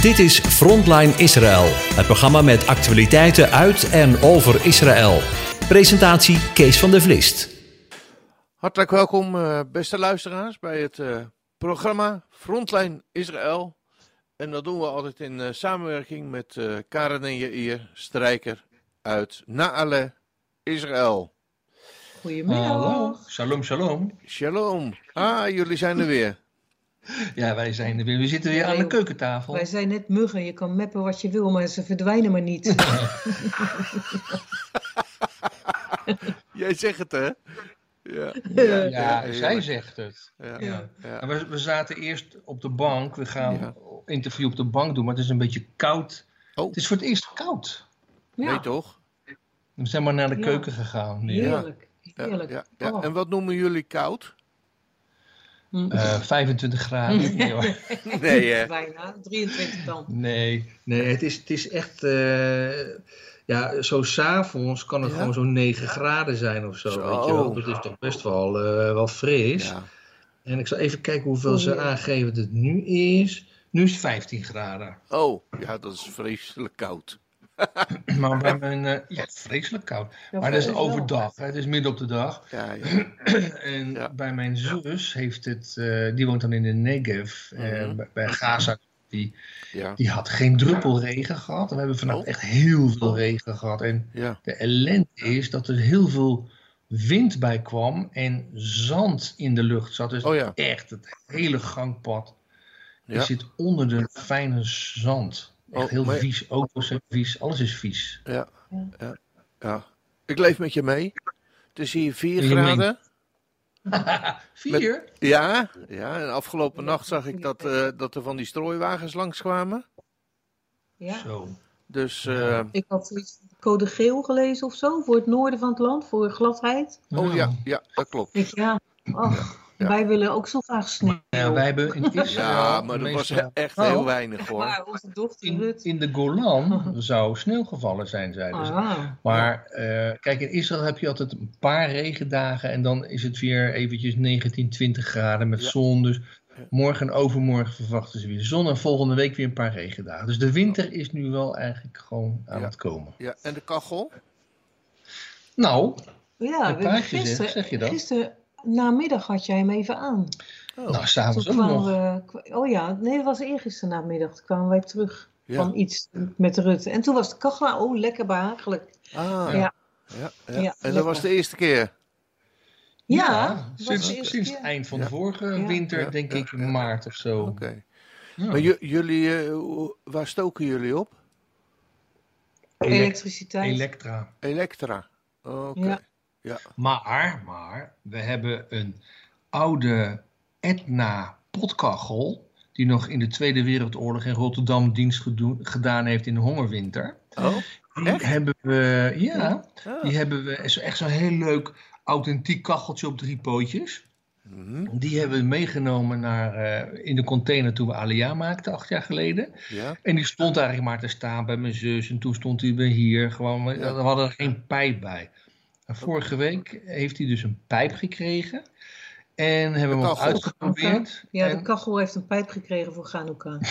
Dit is Frontline Israël, het programma met actualiteiten uit en over Israël. Presentatie Kees van der Vlist. Hartelijk welkom, uh, beste luisteraars, bij het uh, programma Frontline Israël. En dat doen we altijd in uh, samenwerking met Karen en Jair, strijker uit Naale, Israël. Goedemiddag. Hallo, shalom, shalom. Shalom. Ah, jullie zijn er weer. Ja, wij zijn er weer. We zitten weer aan de keukentafel. Wij zijn net muggen. Je kan meppen wat je wil, maar ze verdwijnen maar niet. Jij zegt het, hè? Ja, ja, ja zij zegt het. Ja. We, we, zaten eerst op de bank. We gaan interview op de bank doen, maar het is een beetje koud. Oh. Het is voor het eerst koud. Nee, toch? We zijn maar naar de keuken gegaan. Heerlijk. Heerlijk. Ja, ja, oh. En wat noemen jullie koud? Uh, 25 graden. Nee, hoor. nee hè? Bijna, 23 dan. Nee, nee het, is, het is echt... Uh, ja, zo s'avonds kan het ja? gewoon zo'n 9 graden zijn of zo, zo. weet je wel. Het is toch best wel, uh, wel fris. Ja. En ik zal even kijken hoeveel oh, ze aangeven dat het nu is. Nu is het 15 graden. Oh, ja, dat is vreselijk koud. maar bij mijn, uh, ja, vreselijk koud. Ja, maar dat is overdag, hè? het is midden op de dag. Ja, ja. en ja. bij mijn zus heeft het, uh, die woont dan in de Negev, mm -hmm. bij, bij Gaza. Die, die had geen druppel regen gehad. En we hebben vannacht oh. echt heel veel regen gehad. En de ellende is dat er heel veel wind bij kwam en zand in de lucht zat. Dus oh, echt het hele gangpad. Je zit onder de fijne zand. Echt oh, heel maar... vies. Auto's zijn vies. Alles is vies. Ja, ja, ja. Ik leef met je mee. Het is hier 4 graden. Vier? Met, ja, ja, en afgelopen nacht zag ik dat, uh, dat er van die strooiwagens langskwamen. Ja. Zo. Dus, uh, ik had iets code geel gelezen of zo, voor het noorden van het land, voor gladheid. Oh ja, ja dat klopt. Ik, ja, oh, ja. Wij willen ook zo graag sneeuw. Ja, wij hebben in Israël... Ja, maar dat was echt heel weinig hoor. Maar onze dochter in, in de Golan zou sneeuw gevallen zijn, zeiden ze. Ah. Maar uh, kijk, in Israël heb je altijd een paar regendagen en dan is het weer eventjes 19, 20 graden met ja. zon. Dus morgen en overmorgen verwachten ze weer zon en volgende week weer een paar regendagen. Dus de winter is nu wel eigenlijk gewoon aan ja. het komen. Ja, en de kachel? Nou, ja, een paar gisteren, zeg je dat? Gisteren namiddag had jij hem even aan. Oh. Nou, s'avonds ook nog. We, oh ja, nee, dat was eergisteren namiddag. Toen kwamen wij terug ja. van iets met Rutte. En toen was de kachel, oh, lekker behagelijk. Ah, ja. Ja, ja. ja en dat was de eerste keer? Ja, ja sinds, sinds het eind van de vorige winter, denk ik, maart of zo. Oké. Okay. Maar jullie, uh, waar stoken jullie op? Elektriciteit. Elektra. Elektra, oké. Okay. Ja. Maar, maar, we hebben een oude Etna potkachel, die nog in de Tweede Wereldoorlog in Rotterdam dienst gedaan heeft in de hongerwinter. Oh, die echt? hebben we, ja, oh. die hebben we, is echt zo'n heel leuk authentiek kacheltje op drie pootjes. -hmm. Die hebben we meegenomen naar, uh, in de container toen we Alia maakten, acht jaar geleden. Ja. En die stond eigenlijk maar te staan bij mijn zus. En toen stond hij weer hier. Gewoon, ja. we hadden er geen pijp bij. Vorige week heeft hij dus een pijp gekregen. En hebben we hem uitgeprobeerd. Ja, en... de kachel heeft een pijp gekregen voor Ganuka.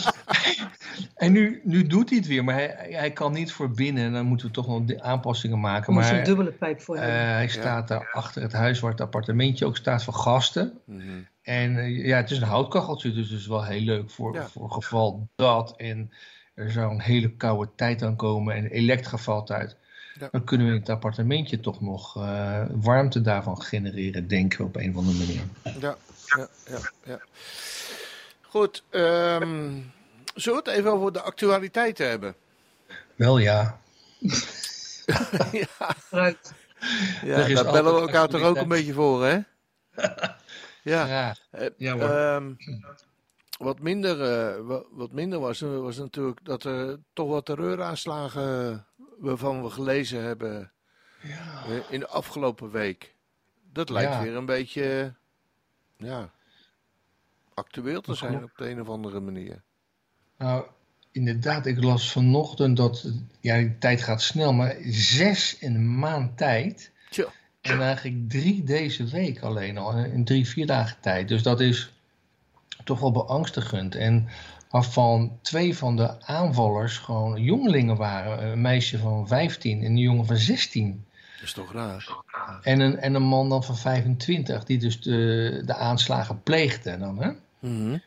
en nu, nu doet hij het weer, maar hij, hij kan niet voor binnen. En dan moeten we toch nog de aanpassingen maken. Moet maar een dubbele pijp voor uh, Hij staat ja. daar achter het huis waar het appartementje ook staat voor gasten. Mm -hmm. En uh, ja, het is een houtkacheltje, dus het is wel heel leuk voor, ja. voor geval dat. En er zou een hele koude tijd aan komen en elektra valt uit. Ja. Dan kunnen we in het appartementje toch nog uh, warmte daarvan genereren, denken we op een of andere manier. Ja, ja, ja. ja. Goed, um, zullen we het even over de actualiteiten hebben? Wel ja. ja, Right. ja daar bellen we elkaar toch ook een beetje voor, hè? ja. Ja, uh, um, wat, minder, uh, wat, wat minder was, was natuurlijk dat er toch wat terreuraanslagen waarvan we gelezen hebben ja. in de afgelopen week. Dat lijkt Ja. weer een beetje ja, actueel te zijn op de een of andere manier. Nou, inderdaad, ik las vanochtend dat, ja, die tijd gaat snel, maar zes in een maand tijd. Tja. En eigenlijk drie deze week alleen al, in drie, vier dagen tijd. Dus dat is toch wel beangstigend. En waarvan twee van de aanvallers gewoon jongelingen waren. Een meisje van 15 en een jongen van 16. Dat is toch raar? En een, en een man dan van 25, die dus de, de aanslagen pleegde dan, hè? Mhm.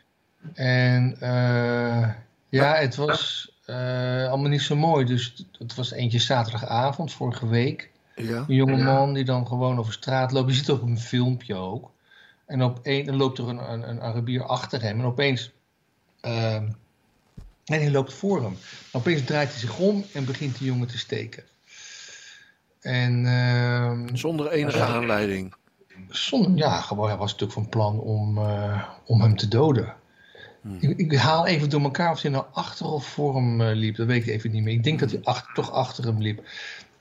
En uh, ja, het was uh, allemaal niet zo mooi. Dus het was eentje zaterdagavond, vorige week. Ja. Een jonge man die dan gewoon over straat loopt. Je ziet ook een filmpje ook. En op een, dan loopt er een, een, een Arabier achter hem. En opeens... Uh, en hij loopt voor hem. Opeens draait hij zich om en begint die jongen te steken. En, uh, zonder enige uh, aanleiding? Zonder, ja, gewoon, hij was natuurlijk van plan om, uh, om hem te doden. Hmm. Ik, ik, haal even door elkaar of hij nou achter of voor hem uh, liep. Dat weet ik even niet meer. Ik denk dat hij achter, toch achter hem liep.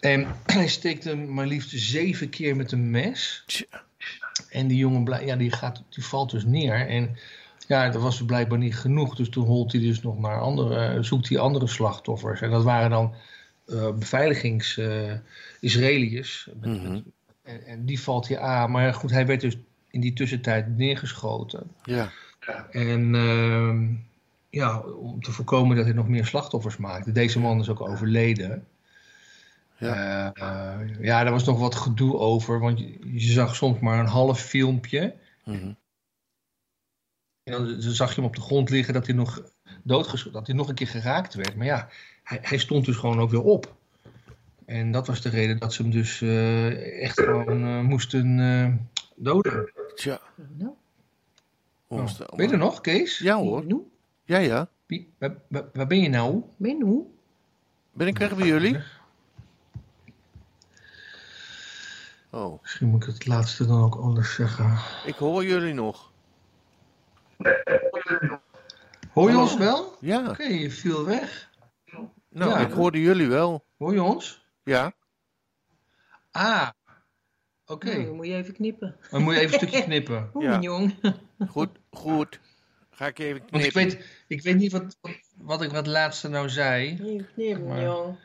En hij steekt hem maar liefst zeven keer met een mes. En die jongen ja, die, gaat, die valt dus neer. En ja, dat was blijkbaar niet genoeg. Dus toen holt hij dus nog naar andere, zoekt hij andere slachtoffers. En dat waren dan uh, beveiligings uh, Israëliërs. Mm -hmm. en, en, die valt hij aan. Maar goed, hij werd dus in die tussentijd neergeschoten. Ja. En uh, ja, om te voorkomen dat hij nog meer slachtoffers maakte. Deze man is ook overleden. Ja. Uh, ja, daar was nog wat gedoe over. Want je, je zag soms maar een half filmpje. Mm -hmm. En dan zag je hem op de grond liggen dat hij nog doodgeschoten, dat hij nog een keer geraakt werd. Maar ja, hij, hij, stond dus gewoon ook weer op. En dat was de reden dat ze hem dus uh, echt gewoon uh, moesten uh, doden. Tja. Oh. Ben je er nog, Kees? Ja hoor. Ja, ja. Wie, waar, waar, waar, ben je nou? Ben je Ben ik weg bij jullie? Oh. Misschien moet ik het laatste dan ook anders zeggen. Ik hoor jullie nog. Hoor je ons wel? Ja. Oké, okay, je viel weg. Nou, ja. ik hoorde jullie wel. Hoor je ons? Ja. Ah, oké. Okay. Nou, dan moet je even knippen. Dan moet je even een stukje knippen. Oeh, ja. jong. Goed, goed. Ga ik even knippen. Want ik weet, ik weet niet wat, wat ik wat laatste nou zei. Even knippen, maar... jong.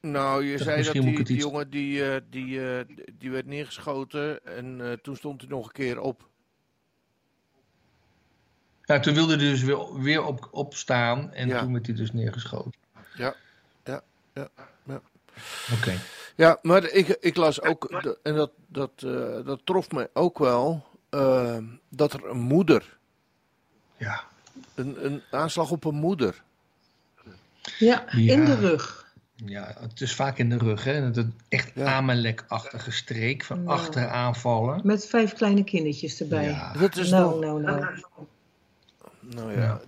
Nou, je zei dat die, die jongen die, uh, die, uh, die werd neergeschoten en uh, toen stond hij nog een keer op. Ja, toen wilde hij dus weer, weer op, opstaan en ja. toen werd hij dus neergeschoten. Ja, ja, ja. ja. Oké. Okay. Ja, maar ik, ik las ook, en dat, dat, uh, dat trof me ook wel, uh, dat er een moeder, ja. een, een aanslag op een moeder. Ja, ja, in de rug. Ja, het is vaak in de rug, hè? Dat echt ja. Amalek-achtige streek van nou. achter aanvallen. Met vijf kleine kindertjes erbij. Ja. Dat is nou, nog... nou, nou. Nou ja.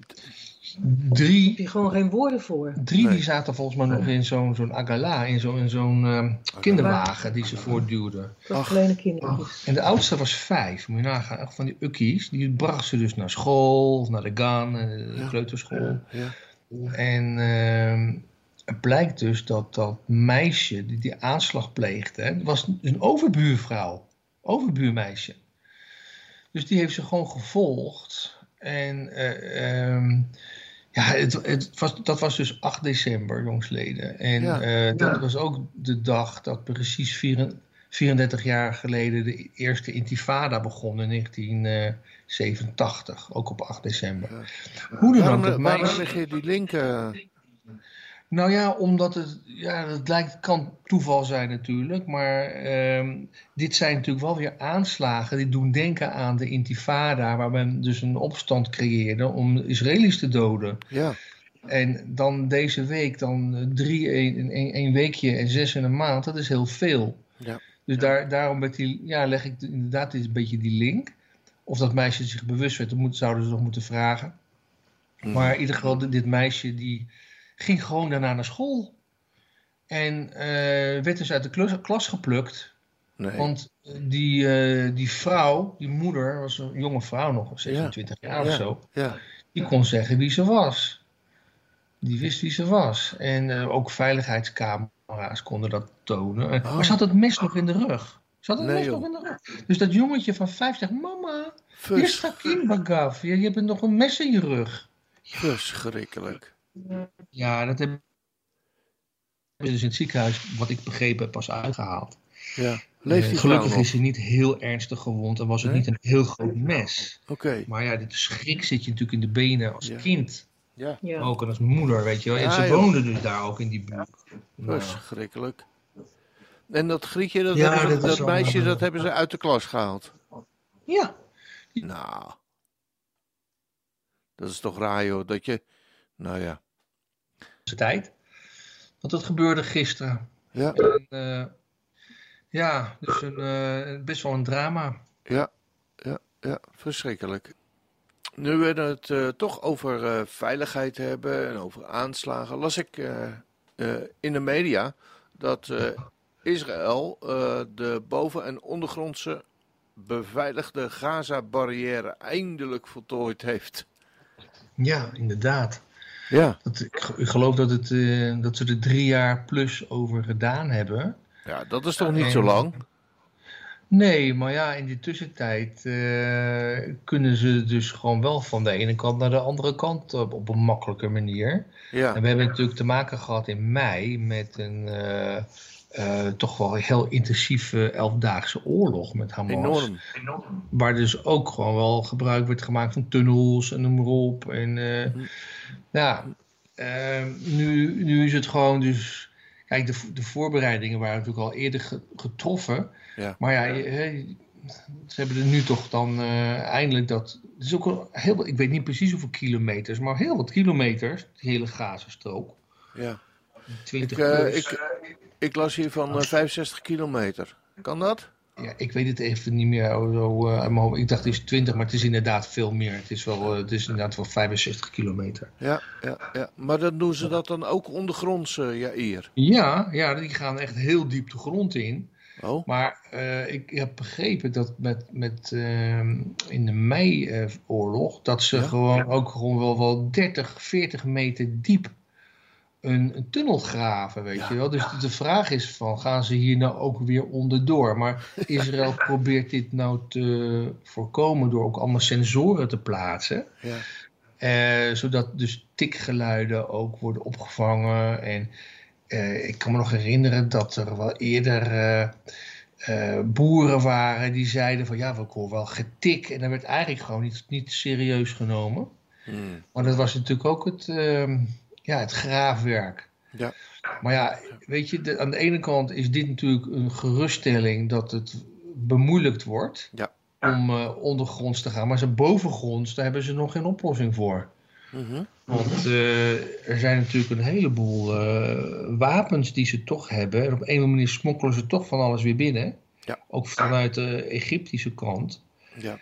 Drie. Heb je gewoon geen woorden voor. Drie nee. die zaten volgens mij nog in zo'n zo'n agala, in zo'n zo'n uh, kinderwagen die ze voortduwden. Dat kleine kindertjes. En de oudste was vijf, moet je nagaan. Echt van die ukkies, die bracht ze dus naar school, of naar de GAN, de ja. kleuterschool. Ja. En uh, het blijkt dus dat dat meisje die die aanslag pleegde, was een overbuurvrouw. Overbuurmeisje. Dus die heeft ze gewoon gevolgd. En uh, um, ja, het, het was, dat was dus 8 december, jongsleden. En ja. uh, dat ja. was ook de dag dat precies 34 jaar geleden de eerste intifada begon in 1987. Ook op 8 december. Ja. Hoe dan waarom, ook, waarom leg je die link... Uh... Nou ja, omdat het, ja, het lijkt, kan toeval zijn natuurlijk, maar um, dit zijn natuurlijk wel weer aanslagen die doen denken aan de intifada, waar men dus een opstand creëerde om Israëli's te doden. Ja. En dan deze week, dan drie, een, een, een weekje en zes in een maand, dat is heel veel. Ja. Dus daar, daarom met die, ja, leg ik inderdaad een beetje die link. Of dat meisje zich bewust werd, dat moet, zouden ze nog moeten vragen. Mm. Maar in ieder geval, dit meisje die ging gewoon daarna naar school. En uh, werd dus uit de klas, klas geplukt. Nee. Want die, uh, die vrouw, die moeder, was een jonge vrouw nog, 26 ja. jaar of zo. Ja. Die kon zeggen wie ze was. Die wist wie ze was. En uh, ook veiligheidscamera's konden dat tonen. Oh. Maar ze had het mes nog in de rug. Ze had het nee, mes joh. nog in de rug. Dus dat jongetje van vijf zegt, mama, hier staat Kimbagaf. Je, je hebt nog een mes in je rug. Verschrikkelijk. Ja, dat hebben ze dus in het ziekenhuis, wat ik begrepen heb, pas uitgehaald. Ja. Leeft uh, gelukkig is hij niet heel ernstig gewond en was het niet een heel groot mes. Oké. Maar ja, de schrik zit je natuurlijk in de benen als kind. Ja. Ja. Ook en als moeder, weet je wel. En ze joh. woonde dus daar ook in die buurt. Nou, Verschrikkelijk. En dat Grietje, dat, Ja, hebben ze- dat meisje, dat hebben ze uit de klas gehaald. Ja, Nou. Dat is toch raar, joh. Dat je... Nou ja. Tijd. Want dat gebeurde gisteren. Ja, En, eh, ja, dus een, eh, best wel een drama. ja, ja, ja. Verschrikkelijk. Nu we het eh, toch over veiligheid hebben en over aanslagen, las ik in de media dat Israël de boven- en ondergrondse beveiligde Gaza-barrière eindelijk voltooid heeft. Ja, inderdaad. Ja. Dat, ik, ge- ik geloof dat, het, eh, dat ze er drie jaar plus over gedaan hebben. Ja, dat is toch niet zo lang? Nee, maar ja, in die tussentijd eh, kunnen ze dus gewoon wel van de ene kant naar de andere kant op, op een makkelijke manier. Ja, En we hebben natuurlijk te maken gehad in mei met een eh, eh, toch wel heel intensieve elfdaagse oorlog met Hamas. enorm. Waar dus ook gewoon wel gebruik werd gemaakt van tunnels en noem maar op. En eh, Hm. ja, eh, nu, nu is het gewoon dus... Kijk, de, de voorbereidingen waren natuurlijk al eerder ge- getroffen. Ja. Maar ja, je- ze hebben er nu toch dan eh, eindelijk dat... Het is ook heel, ik weet niet precies hoeveel kilometers, maar heel wat kilometers. Die hele Gazastrook. Ja. 20 Ik, plus. ik, ik las hier van eh, 65 kilometer. Kan dat? Ja, ik weet het even niet meer zo, eh. Ik dacht het is 20, maar het is inderdaad veel meer. Het is, wel, eh, het is inderdaad wel 65 kilometer. Ja, ja, ja. Maar dan doen ze dat dan ook ondergronds, eh Jair? Ja, ja, die gaan echt heel diep de grond in. Oh, Maar eh, ik heb begrepen dat met, met, ehm, in de mei-oorlog... dat ze Ja? gewoon ook gewoon wel, wel 30, 40 meter diep een, een tunnel graven, weet Ja. je wel. Dus de vraag is van, gaan ze hier nou ook weer onderdoor? Maar Israël probeert dit nou te voorkomen door ook allemaal sensoren te plaatsen. ja. Eh, zodat dus tikgeluiden ook worden opgevangen. En eh, ik kan me nog herinneren dat er wel eerder eh, boeren waren die zeiden van ja, we horen wel getik. En dat werd eigenlijk gewoon niet, niet serieus genomen. Hmm. Maar dat was natuurlijk ook het, ehm, ja, het graafwerk. Ja. Maar ja, weet je, de- aan de ene kant is dit natuurlijk een geruststelling dat het bemoeilijkt wordt Ja. om eh, ondergronds te gaan. Maar ze bovengronds, daar hebben ze nog geen oplossing voor. Mhm. Want eh, er zijn natuurlijk een heleboel eh, wapens die ze toch hebben. En op een of andere manier smokkelen ze toch van alles weer binnen. Ja. Ook vanuit de Egyptische kant. Ja.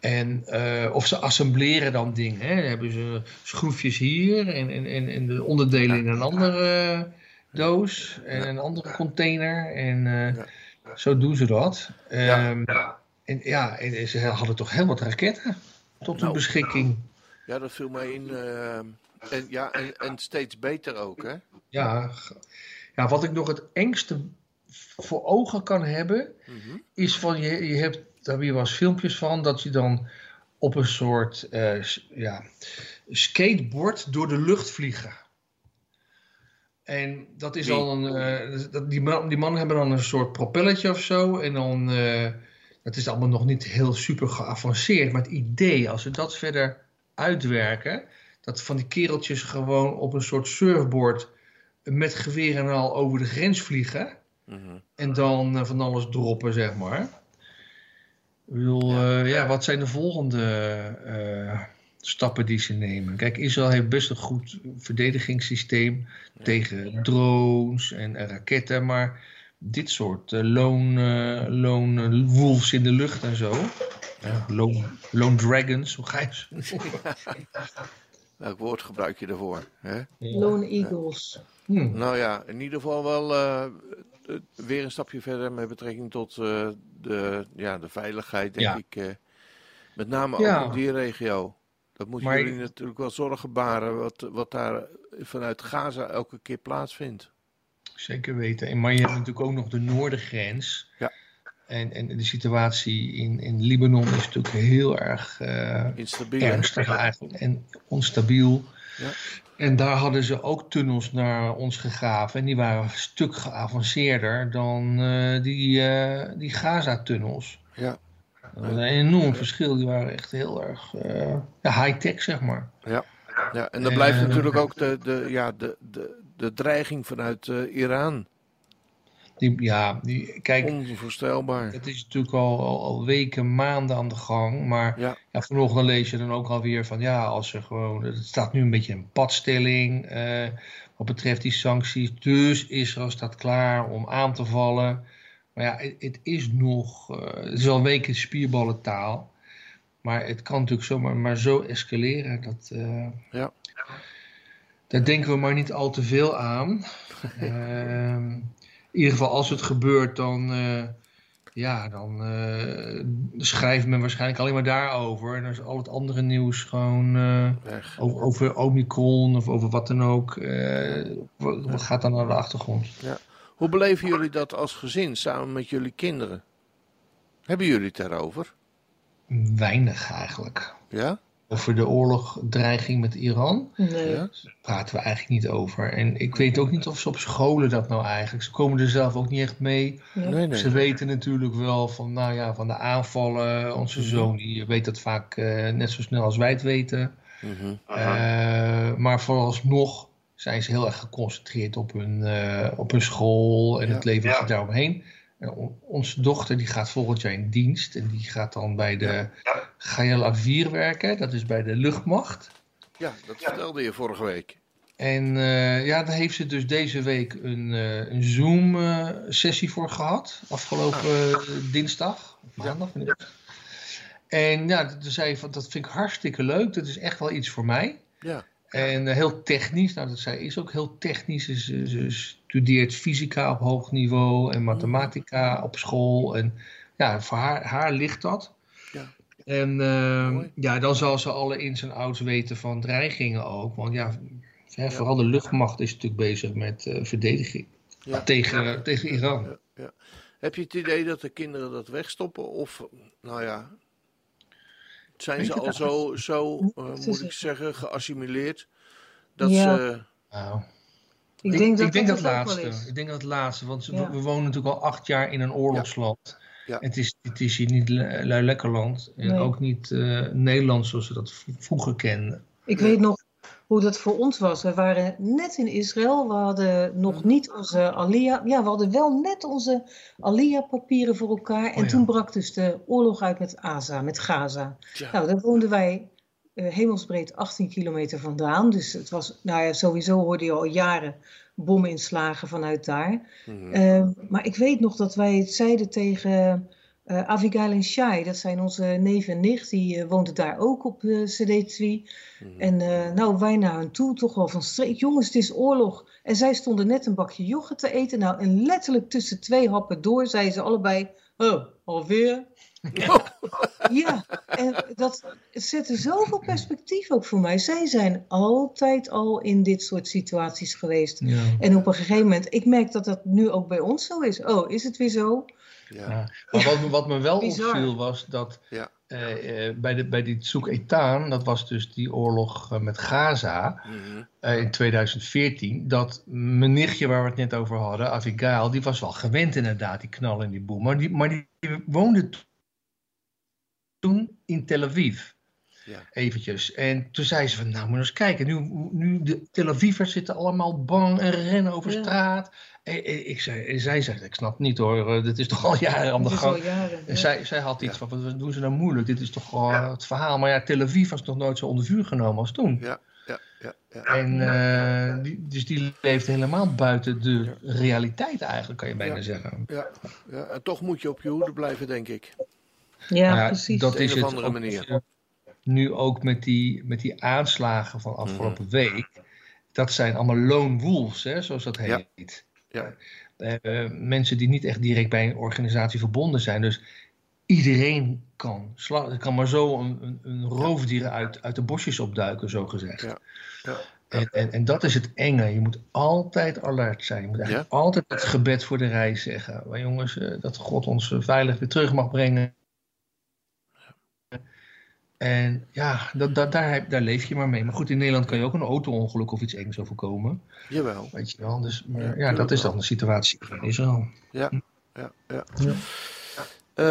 En, eh, of ze assembleren dan dingen. Hè. Dan hebben ze schroefjes hier en, en, en, de onderdelen in een andere eh, doos. En een andere container. En eh, Ja. zo doen ze dat. Ja. Ehm, En ja, en ze hadden toch heel wat raketten tot hun Nou. beschikking. Ja, dat viel mij in. en, ja, en, en steeds beter ook, hè? Ja, ja, wat ik nog het engste voor ogen kan hebben, Mhm. is van je, je hebt, daar wel eens filmpjes van, dat je dan op een soort eh, ja, skateboard door de lucht vliegen. En dat is al een. eh, dat, die, man, die mannen hebben dan een soort propelletje of zo. En dan. eh dat is allemaal nog niet heel super geavanceerd. Maar het idee, als we dat verder uitwerken. Dat van die kereltjes gewoon op een soort surfboard. met geweer en al over de grens vliegen. Mhm. En dan van alles droppen, zeg maar. Ik bedoel, ja, ja wat zijn de volgende eh, stappen die ze nemen? Kijk, Israël heeft best een goed verdedigingssysteem tegen drones en eh, raketten, maar dit soort eh, lone, eh, lone wolves in de lucht en zo. Ja, lone, lone dragons, hoe ga je ze Welk woord gebruik je daarvoor? Hè? Lone Eagles. Hm. Nou ja, in ieder geval wel eh, eh, weer een stapje verder met betrekking tot eh, de, ja, de veiligheid, denk Ja. ik. eh, met name Ja. ook in die regio. Dat moeten Maar- jullie natuurlijk wel zorgen baren, wat, wat daar vanuit Gaza elke keer plaatsvindt. Zeker weten. En, maar je hebt natuurlijk ook nog de noordengrens. Ja. En, en de situatie in, in Libanon is natuurlijk heel erg eh, Instabiel. ernstig eigenlijk en onstabiel. Ja. En daar hadden ze ook tunnels naar ons gegraven. En die waren een stuk geavanceerder dan uh, die, uh, die Gaza-tunnels. Ja. Dat was een enorm verschil. Die waren echt heel erg uh, high-tech, zeg maar. Ja. ja, en dan blijft natuurlijk ook de, de, ja, de, de, de dreiging vanuit Iran. Die, ja, die, kijk, Onvoorstelbaar. Het is natuurlijk al, al, weken, maanden aan de gang. Maar ja. ja. vanochtend lees je dan ook alweer van ja, als er gewoon. Het staat nu een beetje een padstelling. Uh, wat betreft die sancties. Dus Israël staat klaar om aan te vallen. Maar ja, het, is nog. Uh, het is al in spierballentaal. Maar het kan natuurlijk zomaar maar zo escaleren. Dat, uh, ja. Daar denken we maar niet al te veel aan. Ehm, in ieder geval als het gebeurt, dan, uh, ja, dan uh, schrijft men waarschijnlijk alleen maar daarover. En dan is al het andere nieuws gewoon uh, over, over, Omicron of over wat dan ook. Wat gaat dan naar de achtergrond? Ja. Hoe beleven jullie dat als gezin samen met jullie kinderen? Hebben jullie het daarover? Weinig eigenlijk. Ja? Over de oorlogdreiging met Iran. Nee. Daar praten we eigenlijk niet over. En ik weet ook niet of ze op scholen dat nou eigenlijk. Ze komen er zelf ook niet echt mee. Nee, nee. Ze weten natuurlijk wel van, nou ja, van de aanvallen. Onze mhm. zoon die weet dat vaak uh, net zo snel als wij het weten. Uh uh, maar vooralsnog zijn ze heel erg geconcentreerd op hun, uh, op hun school en ja. het leven ja. daaromheen onze dochter die gaat volgend jaar in dienst. En die gaat dan bij de Gael Avir werken. Dat is bij de luchtmacht. Ja, dat vertelde je vorige week. En uh, ja, daar heeft ze dus deze week een, uh, een Zoom-sessie uh, voor gehad. Afgelopen ah. dinsdag. Of maandag. Ja. En ja, toen zei van, dat vind ik hartstikke leuk. Dat is echt wel iets voor mij. Ja. En heel technisch, nou dat zij is ook heel technisch. Ze, ze, studeert fysica op hoog niveau en mathematica op school. En ja, voor haar, haar ligt dat. Ja. En uh, ja, dan zal ze alle ins en outs weten van dreigingen ook. Want ja, hè, vooral de luchtmacht is natuurlijk bezig met uh, verdediging ja. tegen, tegen Iran. Heb je het idee dat de kinderen dat wegstoppen? Of, nou ja, zijn ze al zo, zo uh, moet ik zeggen, geassimileerd dat ja. ze... Nou, ik denk, dat, ik denk dat, dat laatste. Ik denk dat het laatste, want ja. we, wonen natuurlijk al acht jaar in een oorlogsland. Ja. Het, is, het is hier niet lui lekker land en nee. ook niet uh, Nederland zoals we dat vroeger kenden. Ik weet nog hoe dat voor ons was. We waren net in Israël. We hadden nog niet onze Alia. Ja, we hadden wel net onze Alia-papieren voor elkaar. En oh, ja. toen brak dus de oorlog uit met Aza, met Gaza. Ja. Nou, daar woonden wij uh, hemelsbreed 18 kilometer vandaan. Dus het was, nou ja, sowieso hoorde je al jaren bominslagen vanuit daar. Mm-hmm. Uh, maar ik weet nog dat wij het zeiden tegen uh, Avigail en Shai, dat zijn onze neef en nicht, die uh, woonden daar ook op uh, CD2. Mm. En nou, wij naar hen toe, toch wel van streek. Jongens, het is oorlog. En zij stonden net een bakje yoghurt te eten. Nou, en letterlijk tussen twee happen door zeiden ze allebei: Oh, alweer? ja, en dat zette zoveel perspectief ook voor mij. Zij zijn altijd al in dit soort situaties geweest. Ja. En op een gegeven moment, ik merk dat dat nu ook bij ons zo is. Oh, is het weer zo? Ja. Maar wat, wat, me wel opviel was dat ja. Uh, bij, de, bij die Zoek Etaan, dat was dus die oorlog uh, met Gaza mm -hmm. uh, in 2014, dat mijn nichtje waar we het net over hadden, Avigail, die was wel gewend inderdaad, die knal in die boom. Maar die, maar die woonde toen in Tel Aviv. Ja. Eventjes. En toen zei ze van, nou moet eens kijken, nu, nu de Tel Avivers zitten allemaal bang en rennen over ja. straat. En, ik zei, en zij zegt, ik snap het niet hoor, dit is toch al jaren aan de gang. Jaren, en zij, zij had iets van, wat doen ze nou moeilijk, dit is toch al het verhaal. Maar ja, Tel Aviv was nog nooit zo onder vuur genomen als toen. Ja. Ja, ja, ja. En uh, die, dus die leeft helemaal buiten de realiteit eigenlijk, kan je bijna zeggen. Ja, ja, en toch moet je op je hoede blijven, denk ik. Ja, ja precies. Dat is op een het andere manier. Nu ook met die, met die aanslagen van afgelopen mm. week. Dat zijn allemaal lone wolves, hè, zoals dat heet. Ja. Uh, mensen die niet echt direct bij een organisatie verbonden zijn. Dus iedereen kan, kan maar zo een, een, een roofdier uit, uit de bosjes opduiken, zo gezegd. Ja. Ja. En, en, en, dat is het enge. Je moet altijd alert zijn. Je moet eigenlijk ja? altijd het gebed voor de reis zeggen. Maar jongens, uh, dat God ons veilig weer terug mag brengen En ja, dat, dat, daar, daar leef je maar mee. Maar goed, in Nederland kan je ook een auto-ongeluk of iets engs overkomen. Jawel. Weet je wel. Dus, maar, ja, dat is dan de situatie in Israël. Ja, ja, ja. ja.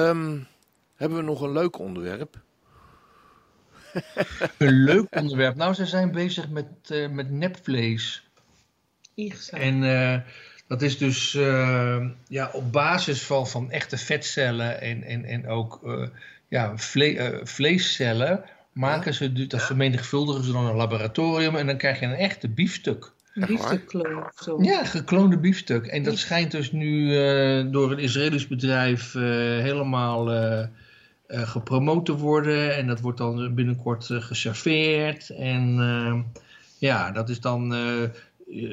Um, hebben we nog een leuk onderwerp? een leuk onderwerp? Nou, ze zijn bezig met, uh, met nepvlees. En uh, dat is dus uh, ja, op basis van, van echte vetcellen en, en, en ook ja, vle vleescellen maken ze, dat vermenigvuldigen ze dan in een laboratorium en dan krijg je een echte biefstuk. Biefstukkloon of zo. Ja, gekloonde biefstuk. En dat schijnt dus nu uh, door een Israëlisch bedrijf uh, helemaal uh, gepromoot te worden. En dat wordt dan binnenkort geserveerd. En ja, dat is dan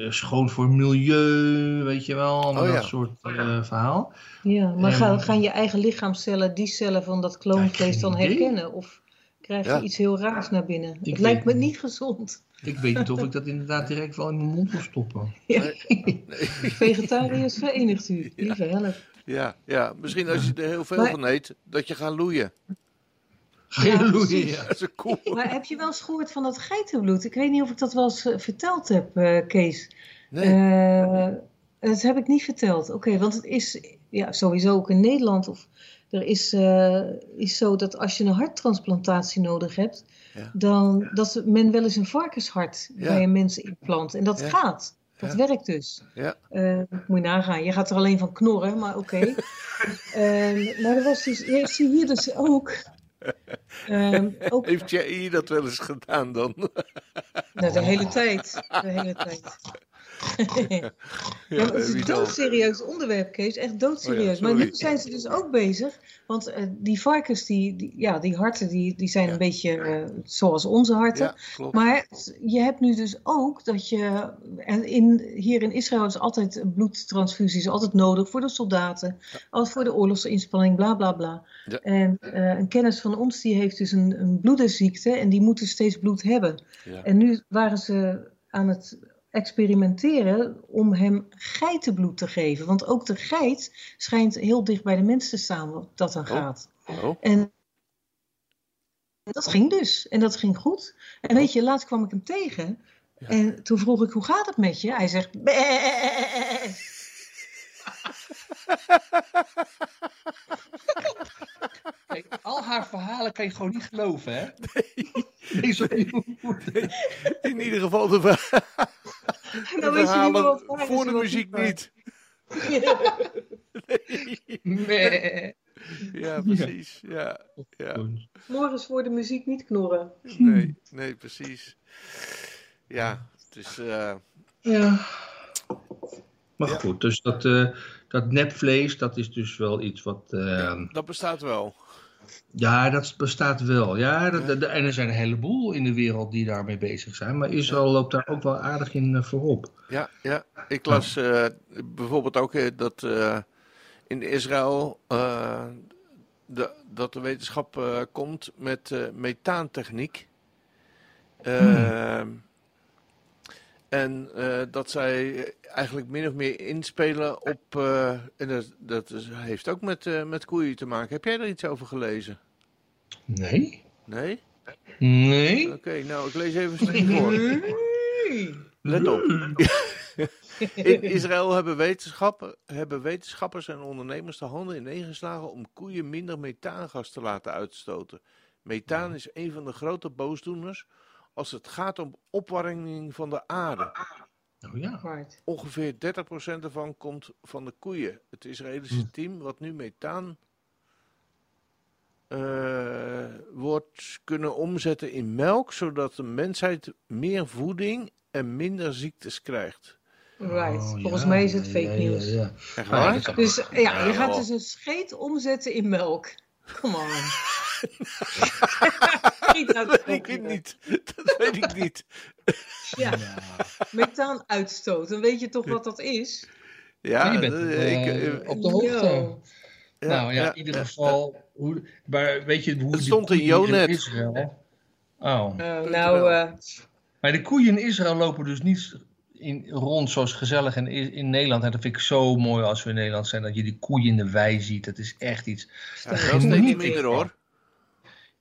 schoon voor milieu, weet je wel. Oh, dat ja. soort verhaal. Ja, maar en, gaan, gaan je eigen lichaamcellen die cellen van dat kloonvlees dan herkennen? Of krijg je ja. iets heel raars naar binnen? Ik het lijkt me niet gezond. Ik weet niet of ik dat inderdaad direct wel in mijn mond wil stoppen. Ja. Nee. Vegetariërs verenigt u, lieve help. Ja, ja, misschien als je er heel veel maar, van eet, dat je gaat loeien. Ja. Dat is cool. Maar heb je wel eens gehoord van dat geitenbloed? Ik weet niet of ik dat wel eens uh, verteld heb, uh, Kees. Nee. Uh, dat heb ik niet verteld. Oké, okay, want het is ja, sowieso ook in Nederland of er is, uh, is zo dat als je een harttransplantatie nodig hebt, ja. dan dat men wel eens een varkenshart ja. bij een mens inplant. En dat gaat. Dat ja. werkt dus. Ja. Uh, moet je nagaan. Je gaat er alleen van knorren, maar oké. Okay. uh, maar er was dus, je zie hier dus ook. Uh, ook... Heeft jij dat wel eens gedaan dan? Nou, de hele tijd. De hele tijd. ja, ja, het is een doodserieus onderwerp, Kees. Echt doodserieus. Oh ja, maar nu zijn ze dus ook bezig. Want uh, die varkens, die, die, ja, die harten, die, die zijn een beetje uh, zoals onze harten. maar je hebt nu dus ook dat je... En in, hier in Israël is altijd bloedtransfusies altijd nodig voor de soldaten. Altijd voor de oorlogsinspanning, bla bla bla. En uh, een kennis van ons, die heeft dus een, een. En die moeten steeds bloed hebben. En nu waren ze aan het experimenteren om hem geitenbloed te geven. Want ook de geit schijnt heel dicht bij de mens te staan wat dat dan gaat. Oh. Oh. En dat ging dus. En dat ging goed. En weet je, laatst kwam ik hem tegen. Ja. En toen vroeg ik, hoe gaat het met je? Hij zegt... Kijk, al haar verhalen kan je gewoon niet geloven, hè? Nee. nee. In ieder geval de, ver... de nou verhalen voor de muziek niet. nee. nee. Ja, precies. Ja. Ja. Morgens voor de muziek niet knorren. Nee, nee, precies. Ja, het is... Uh... Ja. Maar ja. goed, dus dat, uh, dat nepvlees, dat is dus wel iets wat... Uh... Ja, dat bestaat wel. Ja, dat bestaat wel. Ja, dat, en er zijn een heleboel in de wereld die daarmee bezig zijn. Maar Israël loopt daar ook wel aardig in uh, voorop. Ja, ja. ik las uh, bijvoorbeeld ook uh, dat in Israël de, dat de wetenschap komt met methaantechniek. Hmm. En dat zij eigenlijk min of meer inspelen op. en dat, dat is, heeft ook met, met koeien te maken. Heb jij er iets over gelezen? Nee. Nee? Nee. Oké, okay, nou, ik lees even een stukje voor. Nee. Let op. In Israël hebben, hebben wetenschappers en ondernemers de handen ineengeslagen om koeien minder methaangas te laten uitstoten. Methaan is een van de grote boosdoeners als het gaat om opwarming van de aarde. Oh ja. Ongeveer 30% ervan komt van de koeien. Het Israëlische hm. team wat nu methaan uh, wordt kunnen omzetten in melk, zodat de mensheid meer voeding en minder ziektes krijgt. Right, oh, volgens ja, mij is het fake ja, nieuws. Ja, Echt waar? Dus ja, je gaat dus een scheet omzetten in melk. Come on. dat weet ik niet. Dat weet ik niet. ja, methaan uitstoot. Dan weet je toch wat dat is? Ja, je bent uh, ik, uh, op de hoogte. Ja, nou ja, in ieder geval. Hoe, maar weet je hoe het stond in Jonet. Israël... Oh. Uh, nou. Uh... Maar de koeien in Israël lopen dus niet in, rond zoals gezellig in, in Nederland. En dat vind ik zo mooi als we in Nederland zijn. Dat je die koeien in de wei ziet. Dat is echt iets. Ja, dat is niet minder hoor.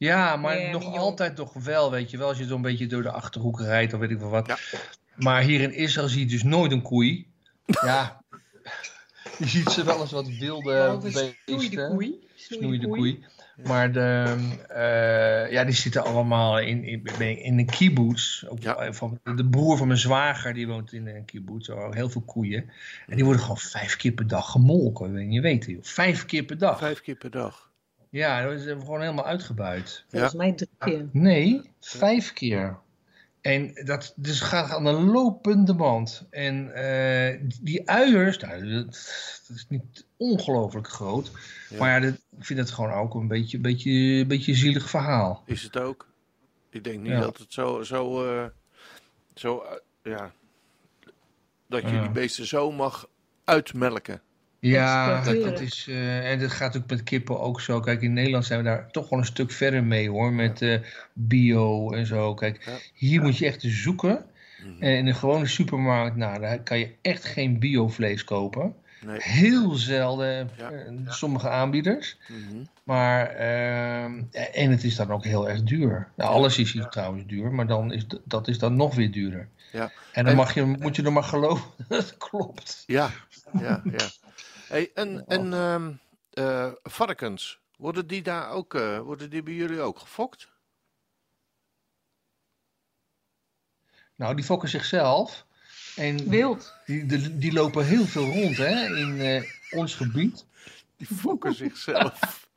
Ja, maar nog altijd nog wel, weet je wel. Als je zo'n beetje door de Achterhoek rijdt of weet ik wel wat. Maar hier in Israël zie je dus nooit een koei. ja, je ziet ze wel eens wat wilde beesten. Snoeide koei. Snoeide koei. Maar de, uh, ja, die zitten allemaal in, in, in een kibbutz. Ook van, de broer van mijn zwager die woont in een kibbutz. Heel veel koeien. En die worden gewoon vijf keer per dag gemolken. Je weet het, vijf keer per dag. Vijf keer per dag. Ja, dat is gewoon helemaal uitgebuit. Volgens mij drie keer. Nee, vijf keer. En dat dus gaat aan de lopende band. En uh, die uiers, nou, dat, dat, is niet ongelooflijk groot. Maar ja, dat, ik vind het gewoon ook een beetje, beetje, beetje zielig verhaal. Is het ook? Ik denk niet dat het zo, zo, uh, zo uh, ja, dat je die beesten zo mag uitmelken. Ja, dat, is, uh, en dat gaat natuurlijk met kippen ook zo. Kijk, in Nederland zijn we daar toch wel een stuk verder mee hoor, met uh, bio en zo. Kijk, hier moet je echt zoeken. Mhm. En in een gewone supermarkt, nou, daar kan je echt geen biovlees kopen. Nee. Heel zelden, ja. sommige aanbieders. Mm Maar, ehm, en het is dan ook heel erg duur. Nou, alles is hier trouwens duur, maar dan is dat is dan nog weer duurder. Ja. En dan mag je, moet je er maar geloven dat het klopt. Ja, ja, ja. Hey, en en um, uh, varkens, worden die daar ook, uh, worden die bij jullie ook gefokt? Nou, die fokken zichzelf. En Wild. Die, die, die lopen heel veel rond hè, in uh, ons gebied. Die fokken zichzelf.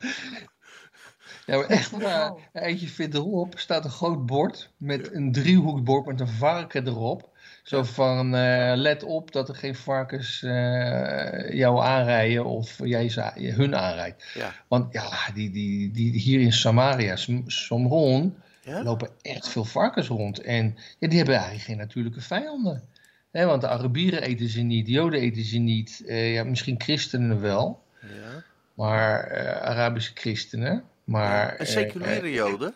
Ja, maar echt waar. Eentje verderop staat een groot bord met een driehoekbord met een varken erop. Zo van, uh, let op dat er geen varkens uh, jou aanrijden of jij ze, hun aanrijdt. Ja. Want ja, die, die, die, hier in Samaria, Somron, ja? lopen echt veel varkens rond. En ja, die hebben eigenlijk geen natuurlijke vijanden. He, want de Arabieren eten ze niet, Joden eten ze niet. Uh, ja, misschien christenen wel. Ja. Maar Arabische christenen. Maar, en seculiere Joden?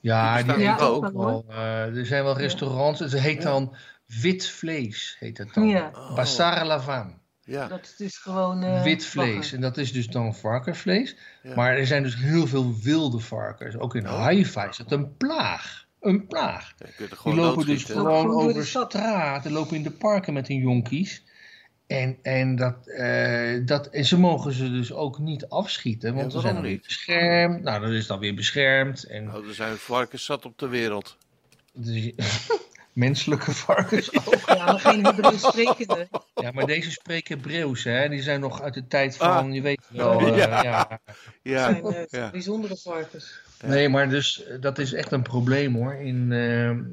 Ja, die, die ook wel. Uh, er zijn wel restaurants. Het heet dan wit vlees, heet het dan. Ja. Oh. Basar lavan. Ja. Dat is gewoon... Uh, wit vlees. En dat is dus dan varkensvlees. Ja. Maar er zijn dus heel veel wilde varkens. Ook in oh. Haifa is het een plaag. Een plaag. die lopen dus gewoon over straat. Die lopen in de parken met hun jonkies. En, en, dat, uh, dat, en ze mogen ze dus ook niet afschieten, want ja, ze zijn beschermd. Nou, dat is dan weer beschermd. En... Nou, er zijn varkens zat op de wereld. Dus, menselijke varkens ook. Ja, maar geen Hebreeuws sprekende. Ja, maar deze spreken Hebreeuws, hè. Die zijn nog uit de tijd van, ah. je weet wel. Uh, ja. ja. ja. zijn uh, ja. bijzondere varkens. Nee, maar dus dat is echt een probleem hoor. In,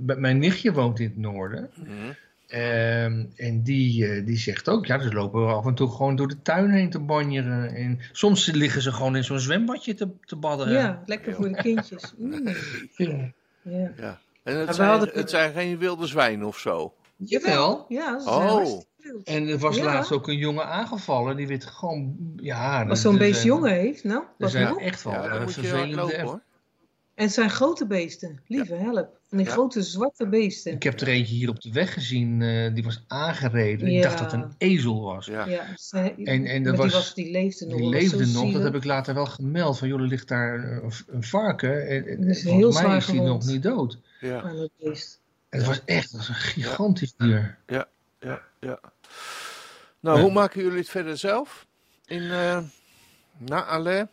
mijn nichtje woont in het noorden. Mm Um, en die, uh, die zegt ook, ja, ze lopen af en toe gewoon door de tuin heen te banjeren. En soms liggen ze gewoon in zo'n zwembadje te, te badderen. Ja, lekker voor de kindjes. Mm. Ja. ja. ja. En het, zijn, hadden... het zijn geen wilde zwijnen of zo? Jawel. Ja, ze zijn oh. En er was ja. laatst ook een jongen aangevallen, die werd gewoon, ja... Als zo'n beest jongen heeft, nou, wat zijn echt wel ja, vervelende... Lopen, en het zijn grote beesten. Lieve, help. Die grote zwarte beesten. Ik heb er eentje hier op de weg gezien. Uh, die was aangereden. Ik dacht dat het een ezel was. Ja. en, en dat was, die, was, die leefde nog. Die leefde nog. Dat heb ik later wel gemeld. Van joh, er ligt daar een, een varken. En, en is heel mij is die nog niet dood. Ja. dat beest. Het was echt was een gigantisch dier. Ja, ja, ja. Nou, hoe maken jullie het verder zelf? In, uh, na Alais?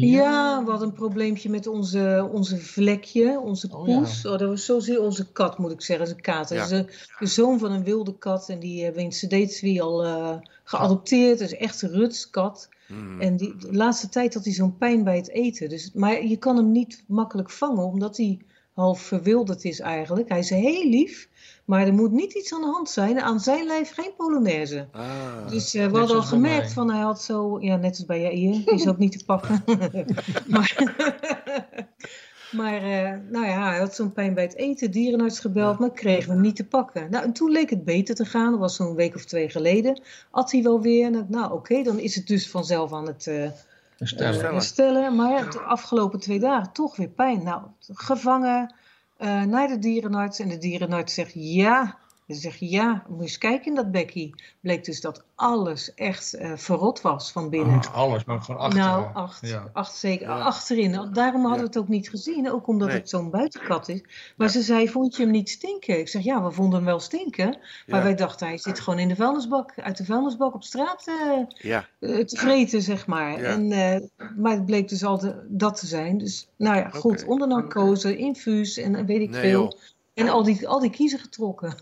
Ja, we hadden een probleempje met onze, onze vlekje, onze oh, poes. Oh, dat was zozeer onze kat, moet ik zeggen, een kater. Ja. Is de, zoon van een wilde kat en die hebben we in Sedetswi al uh, geadopteerd. Dat is echt een rutskat. Mm. En die, de laatste tijd had hij zo'n pijn bij het eten. Dus, maar je kan hem niet makkelijk vangen, omdat hij half verwilderd is eigenlijk. Hij is heel lief, maar er moet niet iets aan de hand zijn. Aan zijn lijf geen Polonaise. Ah, dus uh, we hadden al gemerkt van hij had zo... Ja, net als bij Jair. Die is ook niet te pakken. maar maar uh, nou ja, hij had zo'n pijn bij het eten. Dierenarts gebeld, maar kregen we hem niet te pakken. Nou, en toen leek het beter te gaan. Dat was zo'n week of twee geleden. At hij wel weer. Nou, oké, okay, dan is het dus vanzelf aan het... Uh, herstellen. herstellen. Maar de afgelopen twee dagen toch weer pijn. Nou, gevangen, uh, naar de dierenarts. En de dierenarts zegt, ja, Ze zeg ja, moet je eens kijken in dat bekkie. Bleek dus dat alles echt uh, verrot was van binnen. Niet alles, maar van achter. Nou, acht, ja. acht zeker, achterin. Daarom hadden we het ook niet gezien, ook omdat het zo'n buitenkat is. Maar ze zei, vond je hem niet stinken? Ik zeg, ja, we vonden hem wel stinken. Maar wij dachten, hij zit gewoon in de vuilnisbak, uit de vuilnisbak op straat uh, te vreten, zeg maar. En, maar het bleek dus altijd dat te zijn. Dus nou ja, goed, okay. onder narcose, infuus en weet ik veel. En al die, al die kiezen getrokken.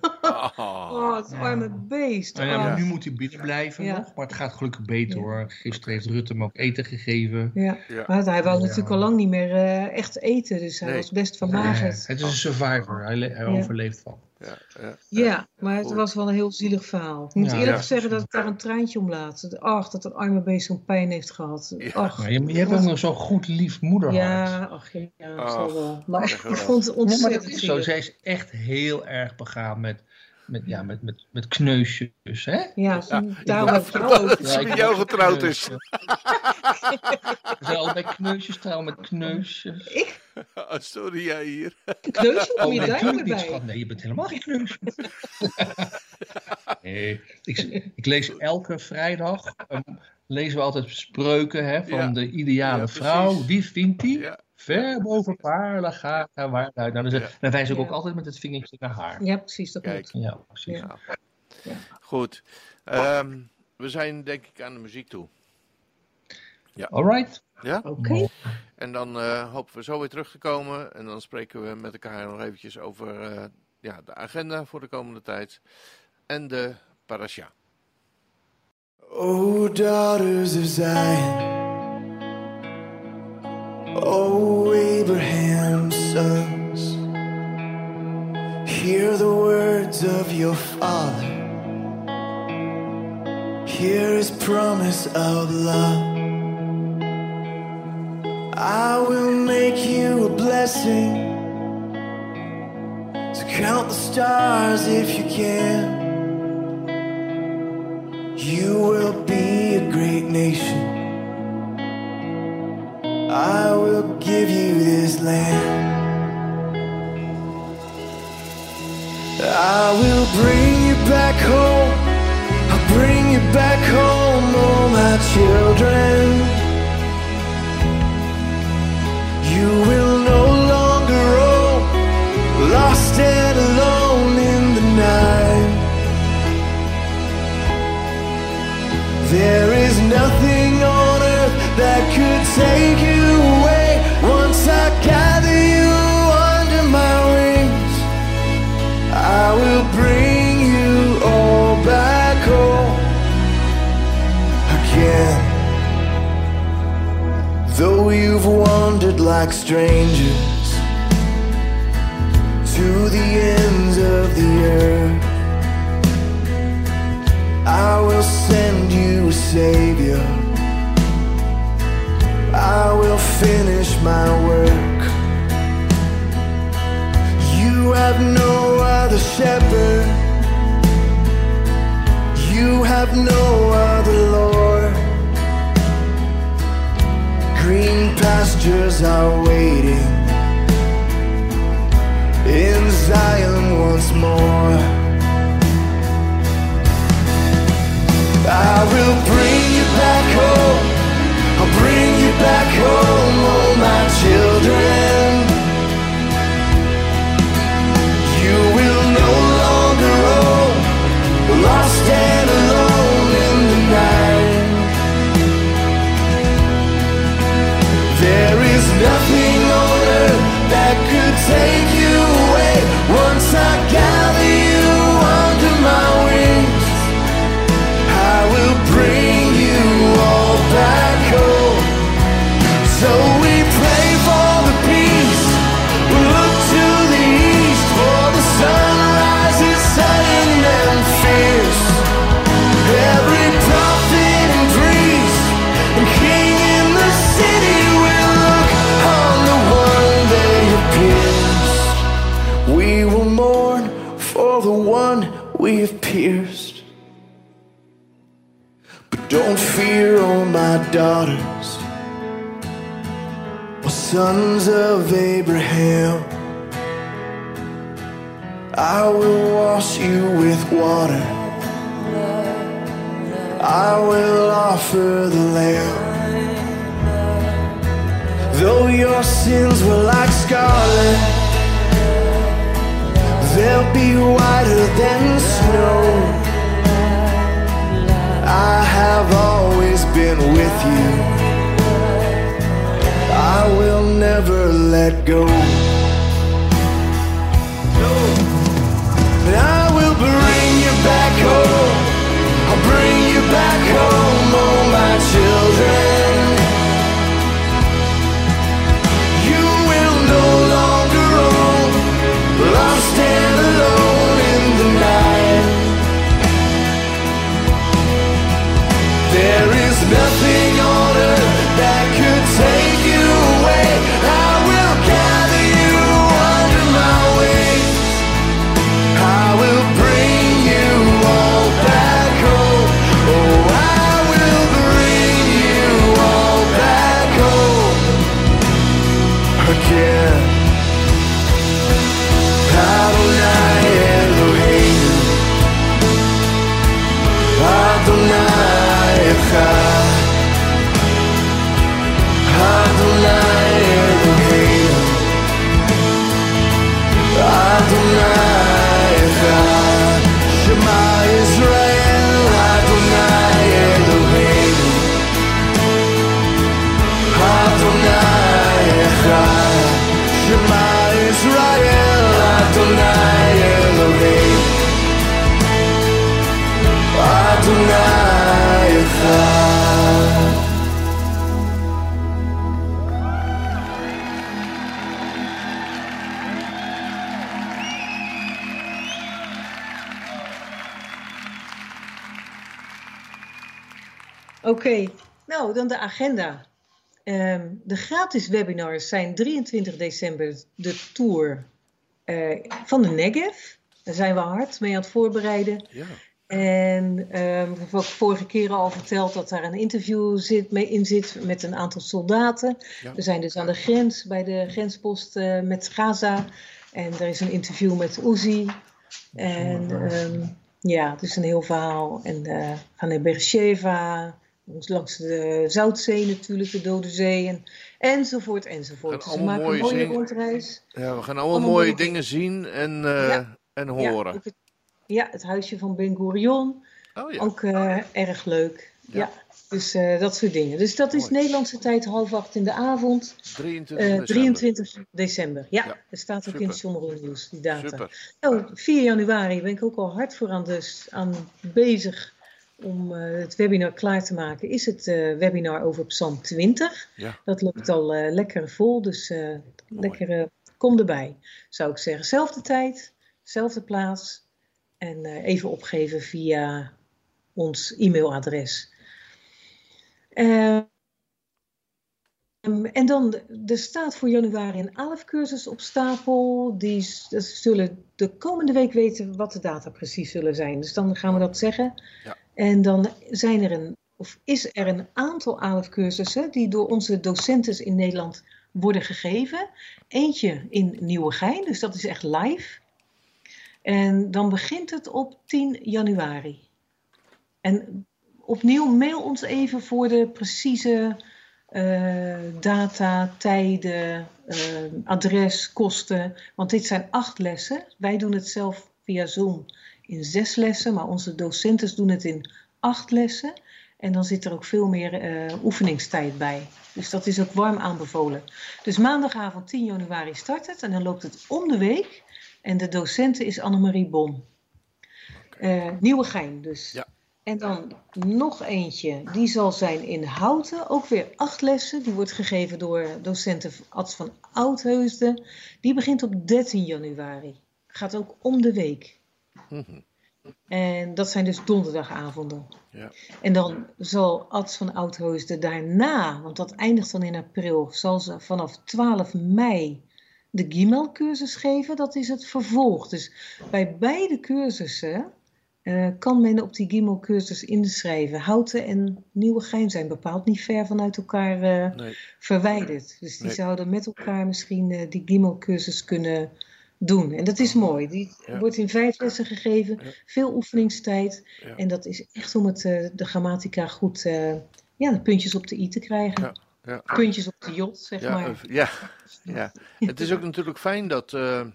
Oh, oh het arme beest. Nou ja, nu moet hij binnen blijven nog, maar het gaat gelukkig beter hoor. Gisteren heeft Rutte hem ook eten gegeven. Ja, maar hij wou natuurlijk al lang niet meer uh, echt eten, dus hij was best vermagerd. het is een survivor, hij, hij overleeft van. Ja, ja, ja, maar het was wel een heel zielig verhaal. Ik moet eerlijk zeggen dat ik daar een traantje om laat. Ach, dat het arme beest zo'n pijn heeft gehad. Ach, je, je, hebt ook nog zo'n goed lief moeder Ja, ach ja, oh, wel. Maar ik vond het ontzettend ja, zo. Zij is echt heel erg begaan met, met, ja, met, met, met kneusjes, hè? Ja, daarom heb ik ook. Dat ze met jou getrouwd is. Ze zijn al met kneusjes trouwen, met kneusjes. Ik? Oh, sorry, jij hier. Kneusje, kom je daar? Nee, je bent helemaal geen kneusje. nee, ik, ik, lees elke vrijdag, um, lezen we altijd spreuken hè, van ja. de ideale ja, vrouw. Wie vindt die? Ja. Ver boven paarden gaat haar waar uit. Nou, dus, Dan wijs ik ook altijd met het vingertje naar haar. Ja, precies. Dat Kijk. Ja, precies. Goed. Um, we zijn denk ik aan de muziek toe. Ja. Alright. Ja? Oké. Okay. En dan uh, hopen we zo weer terug te komen. En dan spreken we met elkaar nog eventjes over uh, ja, de agenda voor de komende tijd. En de parasha. O daughters of Zion. O Abraham's sons. Hear the words of your father. Hear his promise of love. I will make you a blessing. So count the stars if you can. You will be a great nation. I will give you this land. I will bring you back home. I'll bring you back home, oh my children. Bring you all back home again. Though you've wandered like strangers to the ends of the earth, I will send you a Savior. I will finish my work. You have no other shepherd, you have no other Lord. Green pastures are waiting in Zion once more. I will bring you back home. I'll bring you back home, oh my children. Take you away. Once I gather we have pierced. But don't fear, oh my daughters, oh sons of Abraham. I will wash you with water. I will offer the lamb. Though your sins were like scarlet, they'll be whiter than snow. I have always been with you. I will never let go. And I will bring you back home. I'll bring you back home, oh my children. Agenda. Ehm, de gratis webinars zijn 23 december de tour eh, van de Negev. Daar zijn we hard mee aan het voorbereiden. Ja. En ehm, we hebben ook vorige keer al verteld dat daar een interview zit, mee in zit met een aantal soldaten. Ja. We zijn dus aan de grens, bij de grenspost eh, met Gaza. En er is een interview met Uzi. En ehm, ja, het is een heel verhaal. En eh, we gaan naar Beersheva, ons langs de Zoutzee natuurlijk, de Dode Zee. En, enzovoort, enzovoort. En Dus we maken een mooie rondreis. Ja, we gaan allemaal, Allemaal mooie dingen zien en, eh, Ja. en horen. het, ja, het huisje van Ben Gurion. Oh ja. Ook eh, erg leuk. Ja. Dus eh, dat soort dingen. Dus dat is Mooi. Nederlandse tijd half acht in de avond. 23 eh, december. 23 december. Ja, er staat ook super. in het News, die data. Super. Nou, 4 januari ben ik ook al hard voor aan, de, aan bezig om eh, het webinar klaar te maken. Is het eh, webinar over Psalm 20. Ja. Dat loopt al eh, lekker vol, dus lekker kom erbij. Zou ik zeggen, zelfde tijd, zelfde plaats. En even opgeven via ons e-mailadres. Eh, Ehm, en dan, er staat voor januari een ALF-cursus op stapel. Die zullen de komende week weten wat de data precies zullen zijn. Dus dan gaan we dat zeggen. Ja. En dan zijn er een, of is er een aantal ALF-cursussen die door onze docenten in Nederland worden gegeven. Eentje in Nieuwegein, dus dat is echt live. En dan begint het op 10 januari. En opnieuw mail ons even voor de precieze eh, data, tijden, eh, adres, kosten. Want dit zijn acht lessen. Wij doen het zelf via Zoom in zes lessen, maar onze docenten doen het in acht lessen. En dan zit er ook veel meer eh, oefeningstijd bij. Dus dat is ook warm aanbevolen. Dus maandagavond 10 januari start het en dan loopt het om de week. En de docenten is Annemarie Bom. Eh Nieuwegein dus. Ja. En dan nog eentje, die zal zijn in Houten. Ook weer acht lessen. Die wordt gegeven door docenten Ads van Oudheusden. Die begint op 13 januari. Gaat ook om de week. Mhm. En dat zijn dus donderdagavonden. Ja. En dan zal Ads van Oudheusden daarna, want dat eindigt dan in april, zal ze vanaf 12 mei de Gimel-cursus geven. Dat is het vervolg. Dus bij beide cursussen eh, kan men op die Gimel-cursus inschrijven. Houten en Nieuwegein zijn bepaald niet ver vanuit elkaar eh, Nee. verwijderd. Dus die Nee. zouden met elkaar misschien eh, die Gimel-cursus kunnen doen. En dat is mooi. Die wordt in vijf lessen gegeven, veel oefeningstijd. En dat is echt om het, uh, de grammatica goed, uh, ja, de puntjes op de i te krijgen. Puntjes op de j, zeg maar. Ja, ja. het is ook natuurlijk fijn dat, uh,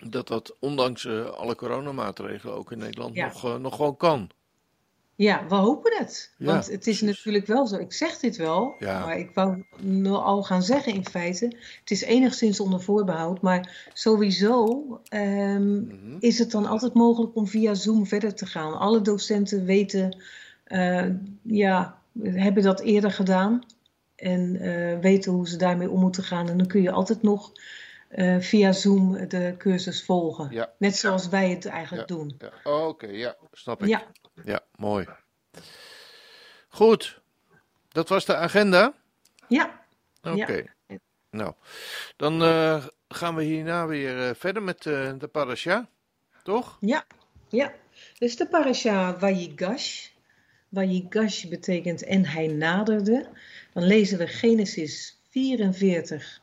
dat dat ondanks alle coronamaatregelen ook in Nederland nog, nog gewoon kan. Ja, we hopen het. Want het is natuurlijk wel zo. Ik zeg dit wel, maar ik wou al gaan zeggen in feite. Het is enigszins onder voorbehoud, maar sowieso ehm, mhm. is het dan altijd mogelijk om via Zoom verder te gaan. Alle docenten weten, uh, ja, hebben dat eerder gedaan en uh, weten hoe ze daarmee om moeten gaan. En dan kun je altijd nog uh, via Zoom de cursus volgen. Ja. Net zoals wij het eigenlijk doen. Ja. Oh, Oké, ja, snap ik. Ja. Ja, mooi. Goed, dat was de agenda? Ja. Oké. Nou, dan uh, gaan we hierna weer uh, verder met uh, de parasha, toch? Ja, ja. Dus de parasha Vayigash. Vayigash betekent en hij naderde. Dan lezen we Genesis 44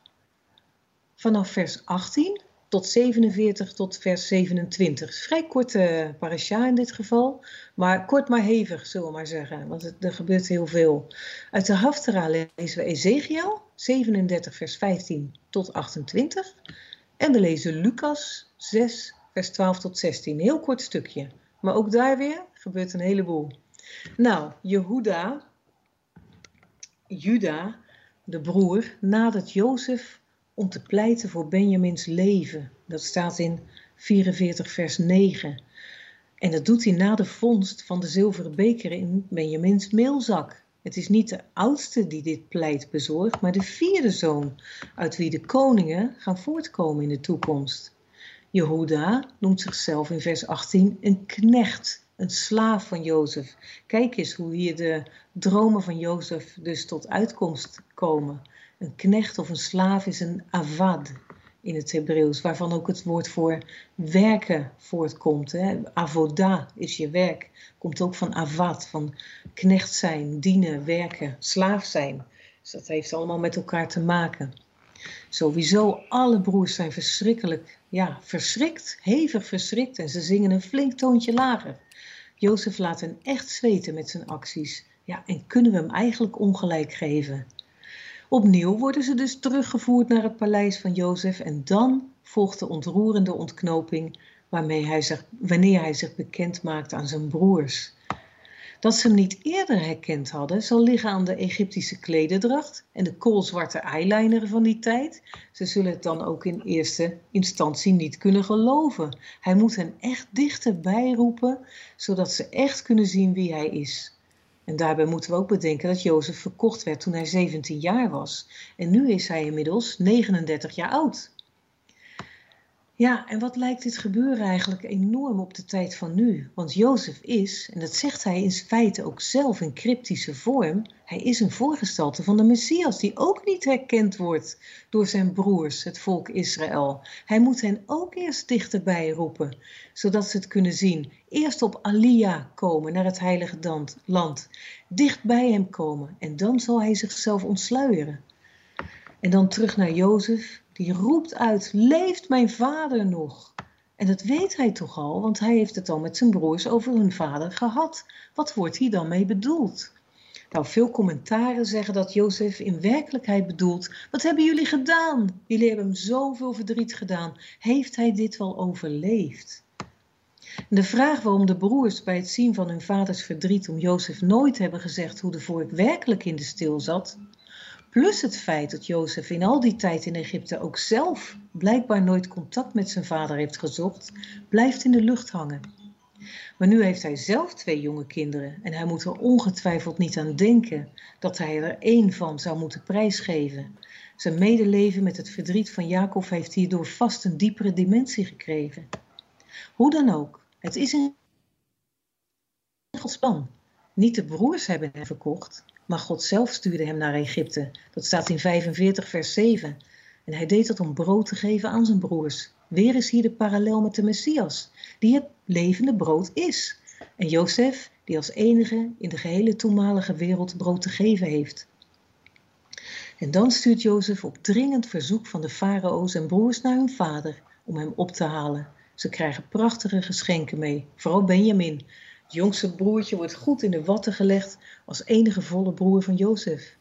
vanaf vers 18 tot 47 tot vers 27. Vrij korte parasha in dit geval, maar kort maar hevig, zullen we maar zeggen, want er gebeurt heel veel. Uit de Haftara lezen we Ezekiel 37 vers 15 tot 28 en we lezen Lucas 6 vers 12 tot 16. Heel kort stukje, maar ook daar weer gebeurt een heleboel. Nou, Jehuda, Juda, de broer, nadat Jozef om te pleiten voor Benjamins leven. Dat staat in 44 vers 9. En dat doet hij na de vondst van de zilveren beker in Benjamins meelzak. Het is niet de oudste die dit pleit bezorgt, maar de vierde zoon, uit wie de koningen gaan voortkomen in de toekomst. Jehuda noemt zichzelf in vers 18 een knecht, een slaaf van Jozef. Kijk eens hoe hier de dromen van Jozef dus tot uitkomst komen. Een knecht of een slaaf is een avad in het Hebreeuws, waarvan ook het woord voor werken voortkomt. Hè. Avoda is je werk, komt ook van avad, van knecht zijn, dienen, werken, slaaf zijn. Dus dat heeft allemaal met elkaar te maken. Sowieso, alle broers zijn verschrikkelijk, ja, verschrikt, hevig verschrikt en ze zingen een flink toontje lager. Jozef laat hen echt zweten met zijn acties. Ja, en kunnen we hem eigenlijk ongelijk geven? Opnieuw worden ze dus teruggevoerd naar het paleis van Jozef en dan volgt de ontroerende ontknoping waarmee hij zich, wanneer hij zich bekend maakt aan zijn broers. Dat ze hem niet eerder herkend hadden, zal liggen aan de Egyptische klededracht en de koolzwarte eyeliner van die tijd. Ze zullen het dan ook in eerste instantie niet kunnen geloven. Hij moet hen echt dichterbij roepen, zodat ze echt kunnen zien wie hij is. En daarbij moeten we ook bedenken dat Jozef verkocht werd toen hij 17 jaar was. En nu is hij inmiddels 39 jaar oud. Ja, en wat lijkt dit gebeuren eigenlijk enorm op de tijd van nu? Want Jozef is, en dat zegt hij in feite ook zelf in cryptische vorm, hij is een voorgestelte van de Messias, die ook niet herkend wordt door zijn broers, het volk Israël. Hij moet hen ook eerst dichterbij roepen, zodat ze het kunnen zien. Eerst op Alia komen, naar het heilige land, dicht bij hem komen, en dan zal hij zichzelf ontsluieren. En dan terug naar Jozef, die roept uit: Leeft mijn vader nog? En dat weet hij toch al, want hij heeft het al met zijn broers over hun vader gehad. Wat wordt hier dan mee bedoeld? Nou, veel commentaren zeggen dat Jozef in werkelijkheid bedoelt: Wat hebben jullie gedaan? Jullie hebben hem zoveel verdriet gedaan. Heeft hij dit wel overleefd? de vraag waarom de broers bij het zien van hun vaders verdriet om Jozef nooit hebben gezegd hoe de vork werkelijk in de stil zat, Plus het feit dat Jozef in al die tijd in Egypte ook zelf blijkbaar nooit contact met zijn vader heeft gezocht, blijft in de lucht hangen. Maar nu heeft hij zelf twee jonge kinderen en hij moet er ongetwijfeld niet aan denken dat hij er één van zou moeten prijsgeven. Zijn medeleven met het verdriet van Jacob heeft hierdoor vast een diepere dimensie gekregen. Hoe dan ook, het is een. Niet de broers hebben hem verkocht, maar God zelf stuurde hem naar Egypte. Dat staat in 45 vers 7. En hij deed dat om brood te geven aan zijn broers. Weer is hier de parallel met de Messias, die het levende brood is. En Jozef, die als enige in de gehele toenmalige wereld brood te geven heeft. En dan stuurt Jozef op dringend verzoek van de farao's en broers naar hun vader om hem op te halen. Ze krijgen prachtige geschenken mee, vooral Benjamin. Het jongste broertje wordt goed in de watten gelegd als enige volle broer van Jozef.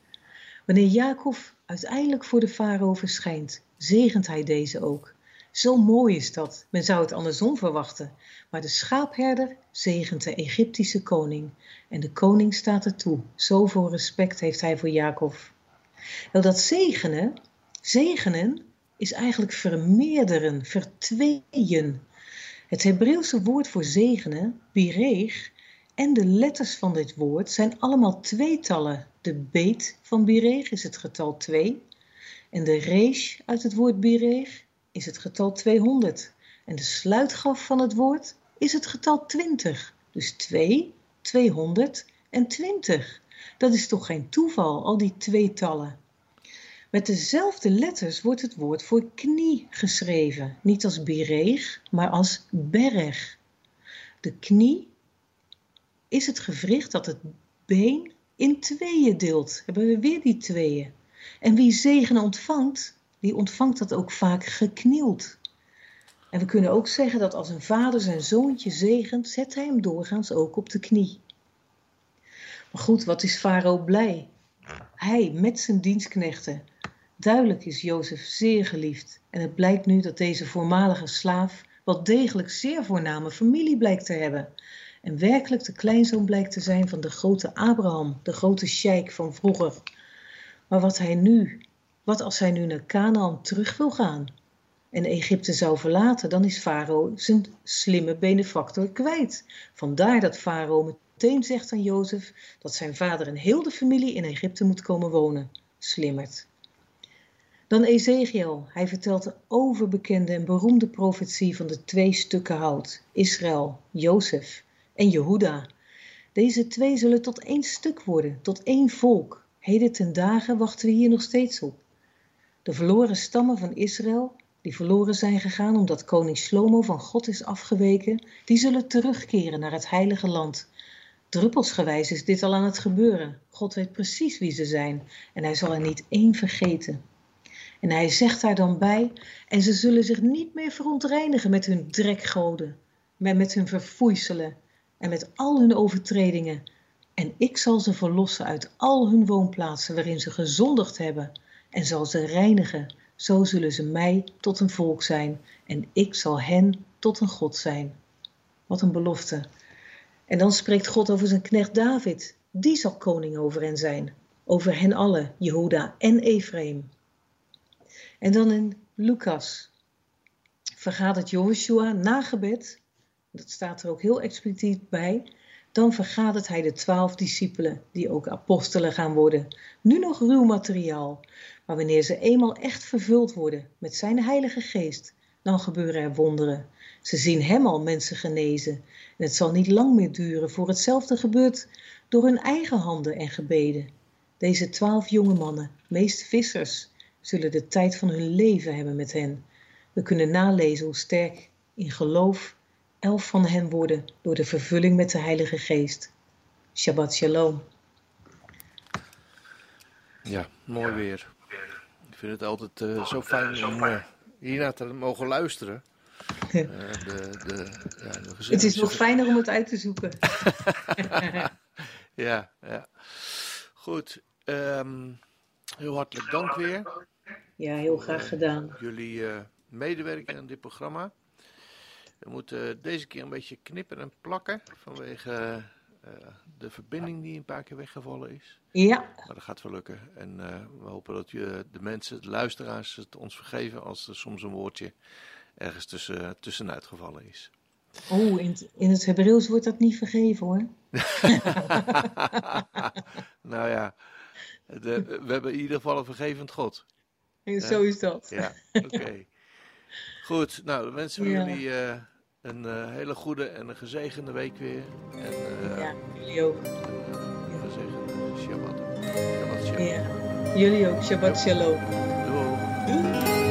Wanneer Jacob uiteindelijk voor de farao verschijnt, zegent hij deze ook. Zo mooi is dat. Men zou het andersom verwachten. Maar de schaapherder zegent de Egyptische koning. En de koning staat er toe. Zoveel respect heeft hij voor Jacob. Nou, dat zegenen, zegenen is eigenlijk vermeerderen, vertweeën. Het Hebreeuwse woord voor zegenen, bireeg, en de letters van dit woord zijn allemaal tweetallen. De beet van bireeg is het getal 2 en de reesh uit het woord bireeg is het getal 200. En de sluitgraf van het woord is het getal 20. Dus 2, 200 en 20. Dat is toch geen toeval, al die tweetallen. Met dezelfde letters wordt het woord voor knie geschreven. Niet als bireeg, maar als berg. De knie is het gewricht dat het been in tweeën deelt. Hebben we weer die tweeën. En wie zegen ontvangt, die ontvangt dat ook vaak geknield. En we kunnen ook zeggen dat als een vader zijn zoontje zegent, zet hij hem doorgaans ook op de knie. Maar goed, wat is Farao blij? Hij met zijn dienstknechten. Duidelijk is Jozef zeer geliefd en het blijkt nu dat deze voormalige slaaf wel degelijk zeer voorname familie blijkt te hebben. En werkelijk de kleinzoon blijkt te zijn van de grote Abraham, de grote sheik van vroeger. Maar wat hij nu wat als hij nu naar Canaan terug wil gaan en Egypte zou verlaten, dan is Farao zijn slimme benefactor kwijt. Vandaar dat Farao meteen zegt aan Jozef dat zijn vader en heel de familie in Egypte moet komen wonen. Slimmerd. Dan Ezekiel. Hij vertelt de overbekende en beroemde profetie van de twee stukken hout: Israël, Jozef en Jehuda. Deze twee zullen tot één stuk worden, tot één volk. Heden ten dagen wachten we hier nog steeds op. De verloren stammen van Israël, die verloren zijn gegaan omdat koning Shlomo van God is afgeweken, die zullen terugkeren naar het heilige land. Druppelsgewijs is dit al aan het gebeuren. God weet precies wie ze zijn en hij zal er niet één vergeten. En hij zegt daar dan bij, en ze zullen zich niet meer verontreinigen met hun drekgoden, maar met hun verfoeiselen en met al hun overtredingen. En ik zal ze verlossen uit al hun woonplaatsen waarin ze gezondigd hebben en zal ze reinigen. Zo zullen ze mij tot een volk zijn en ik zal hen tot een God zijn. Wat een belofte. En dan spreekt God over zijn knecht David. Die zal koning over hen zijn. Over hen allen, Jehuda en Ephraim. En dan in Lucas vergaat het Joshua na gebed. Dat staat er ook heel expliciet bij dan vergadert hij de twaalf discipelen, die ook apostelen gaan worden. Nu nog ruw materiaal, maar wanneer ze eenmaal echt vervuld worden met zijn heilige geest, dan gebeuren er wonderen. Ze zien hem al mensen genezen en het zal niet lang meer duren voor hetzelfde gebeurt door hun eigen handen en gebeden. Deze twaalf jonge mannen, meest vissers, zullen de tijd van hun leven hebben met hen. We kunnen nalezen hoe sterk in geloof elf van hen worden door de vervulling met de Heilige Geest. Shabbat Shalom. Ja, mooi weer. Ik vind het altijd uh, zo fijn om uh, hiernaar te mogen luisteren. Uh, de, de, ja, de het is nog fijner om het uit te zoeken. ja, ja. Goed. Um, heel hartelijk dank weer. Ja, heel graag gedaan. Jullie medewerking aan dit programma. We moeten deze keer een beetje knippen en plakken vanwege uh, de verbinding die een paar keer weggevallen is. Ja. Maar dat gaat wel lukken. En uh, we hopen dat je, de mensen, de luisteraars, het ons vergeven als er soms een woordje ergens tussen, tussenuit gevallen is. Oh, in, in het Hebreeuws wordt dat niet vergeven hoor. nou ja, de, we hebben in ieder geval een vergevend God. En zo is dat. Ja, oké. Goed, nou dan wensen we jullie uh, een uh, hele goede en een gezegende week weer. En, uh, ja, jullie ook. Een gezegende Shabbat. Shabbat shalom. Ja, jullie ook. Shabbat shalom. Doei.